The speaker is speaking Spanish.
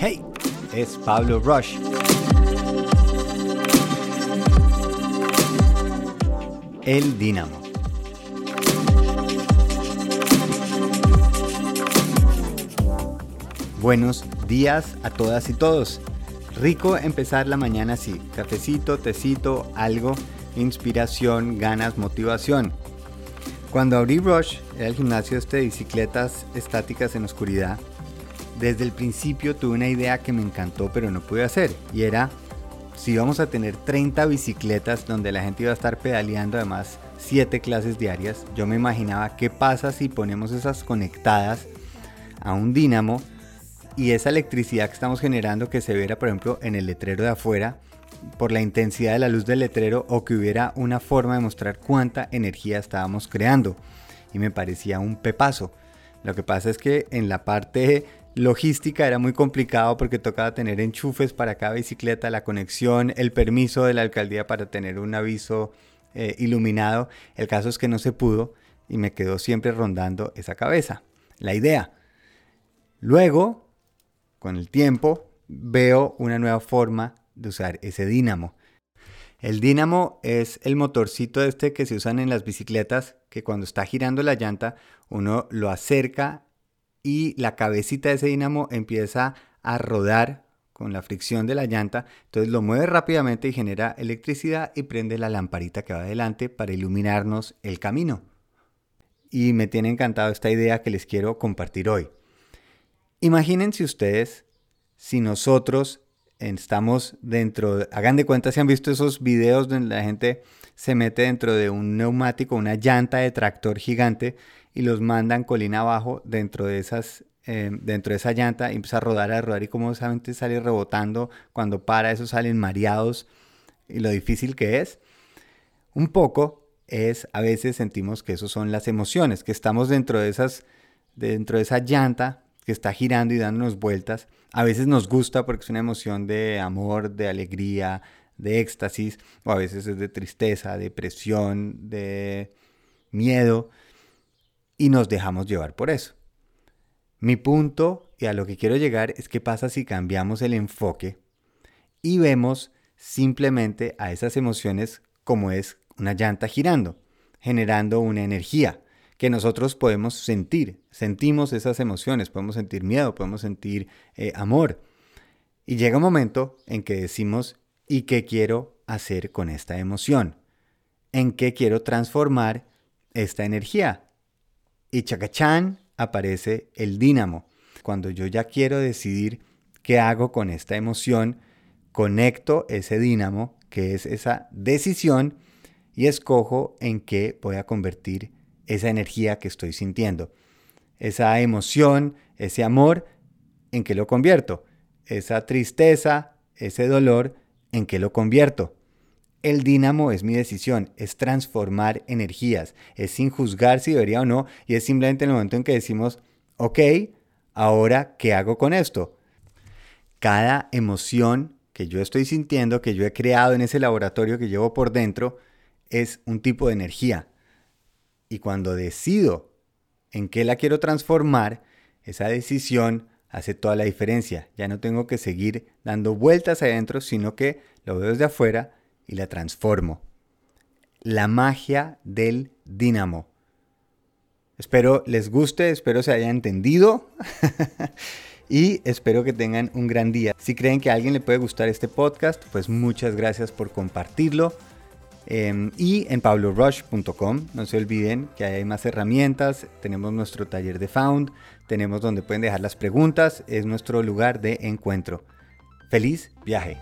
Hey, es Pablo Rush. El Dínamo. Buenos días a todas y todos. Rico empezar la mañana así, cafecito, tecito, algo, inspiración, ganas, motivación. Cuando abrí Rush, era el gimnasio este de bicicletas estáticas en oscuridad, desde el principio tuve una idea que me encantó pero no pude hacer y era si íbamos a tener 30 bicicletas donde la gente iba a estar pedaleando además 7 clases diarias, yo me imaginaba qué pasa si ponemos esas conectadas a un dínamo y esa electricidad que estamos generando que se viera, por ejemplo, en el letrero de afuera, por la intensidad de la luz del letrero o que hubiera una forma de mostrar cuánta energía estábamos creando. Y me parecía un pepazo. Lo que pasa es que en la parte logística era muy complicado porque tocaba tener enchufes para cada bicicleta, la conexión, el permiso de la alcaldía para tener un aviso eh, iluminado. El caso es que no se pudo y me quedó siempre rondando esa cabeza, la idea. Luego con el tiempo veo una nueva forma de usar ese dínamo. El dínamo es el motorcito este que se usan en las bicicletas, que cuando está girando la llanta uno lo acerca y la cabecita de ese dínamo empieza a rodar con la fricción de la llanta, entonces lo mueve rápidamente y genera electricidad y prende la lamparita que va adelante para iluminarnos el camino. Y me tiene encantado esta idea que les quiero compartir hoy. Imagínense ustedes si nosotros estamos dentro, hagan de cuenta si han visto esos videos donde la gente se mete dentro de un neumático, una llanta de tractor gigante y los mandan colina abajo dentro de esas eh, dentro de esa llanta y empieza a rodar, a rodar y como solamente sale rebotando, cuando para eso salen mareados y lo difícil que es. Un poco es, a veces sentimos que eso son las emociones, que estamos dentro de esas, dentro de esa llanta que está girando y dándonos vueltas. A veces nos gusta porque es una emoción de amor, de alegría, de éxtasis, o a veces es de tristeza, depresión, de miedo, y nos dejamos llevar por eso. Mi punto y a lo que quiero llegar es qué pasa si cambiamos el enfoque y vemos simplemente a esas emociones como es una llanta girando, generando una energía que nosotros podemos sentir. Sentimos esas emociones, podemos sentir miedo, podemos sentir eh, amor. Y llega un momento en que decimos, ¿y qué quiero hacer con esta emoción? ¿En qué quiero transformar esta energía? Y chacachán aparece el dínamo. Cuando yo ya quiero decidir qué hago con esta emoción, conecto ese dínamo, que es esa decisión, y escojo en qué voy a convertir esa energía que estoy sintiendo, esa emoción, ese amor, ¿en qué lo convierto? Esa tristeza, ese dolor, ¿en qué lo convierto? El dínamo es mi decisión, es transformar energías, es sin juzgar si debería o no, y es simplemente el momento en que decimos, ok, ahora, ¿qué hago con esto? Cada emoción que yo estoy sintiendo, que yo he creado en ese laboratorio que llevo por dentro, es un tipo de energía. Y cuando decido en qué la quiero transformar, esa decisión hace toda la diferencia. Ya no tengo que seguir dando vueltas adentro, sino que lo veo desde afuera y la transformo. La magia del dínamo. Espero les guste, espero se haya entendido y espero que tengan un gran día. Si creen que a alguien le puede gustar este podcast, pues muchas gracias por compartirlo. Em, y en pablorush.com, no se olviden que hay más herramientas, tenemos nuestro taller de Found, tenemos donde pueden dejar las preguntas, es nuestro lugar de encuentro. Feliz viaje.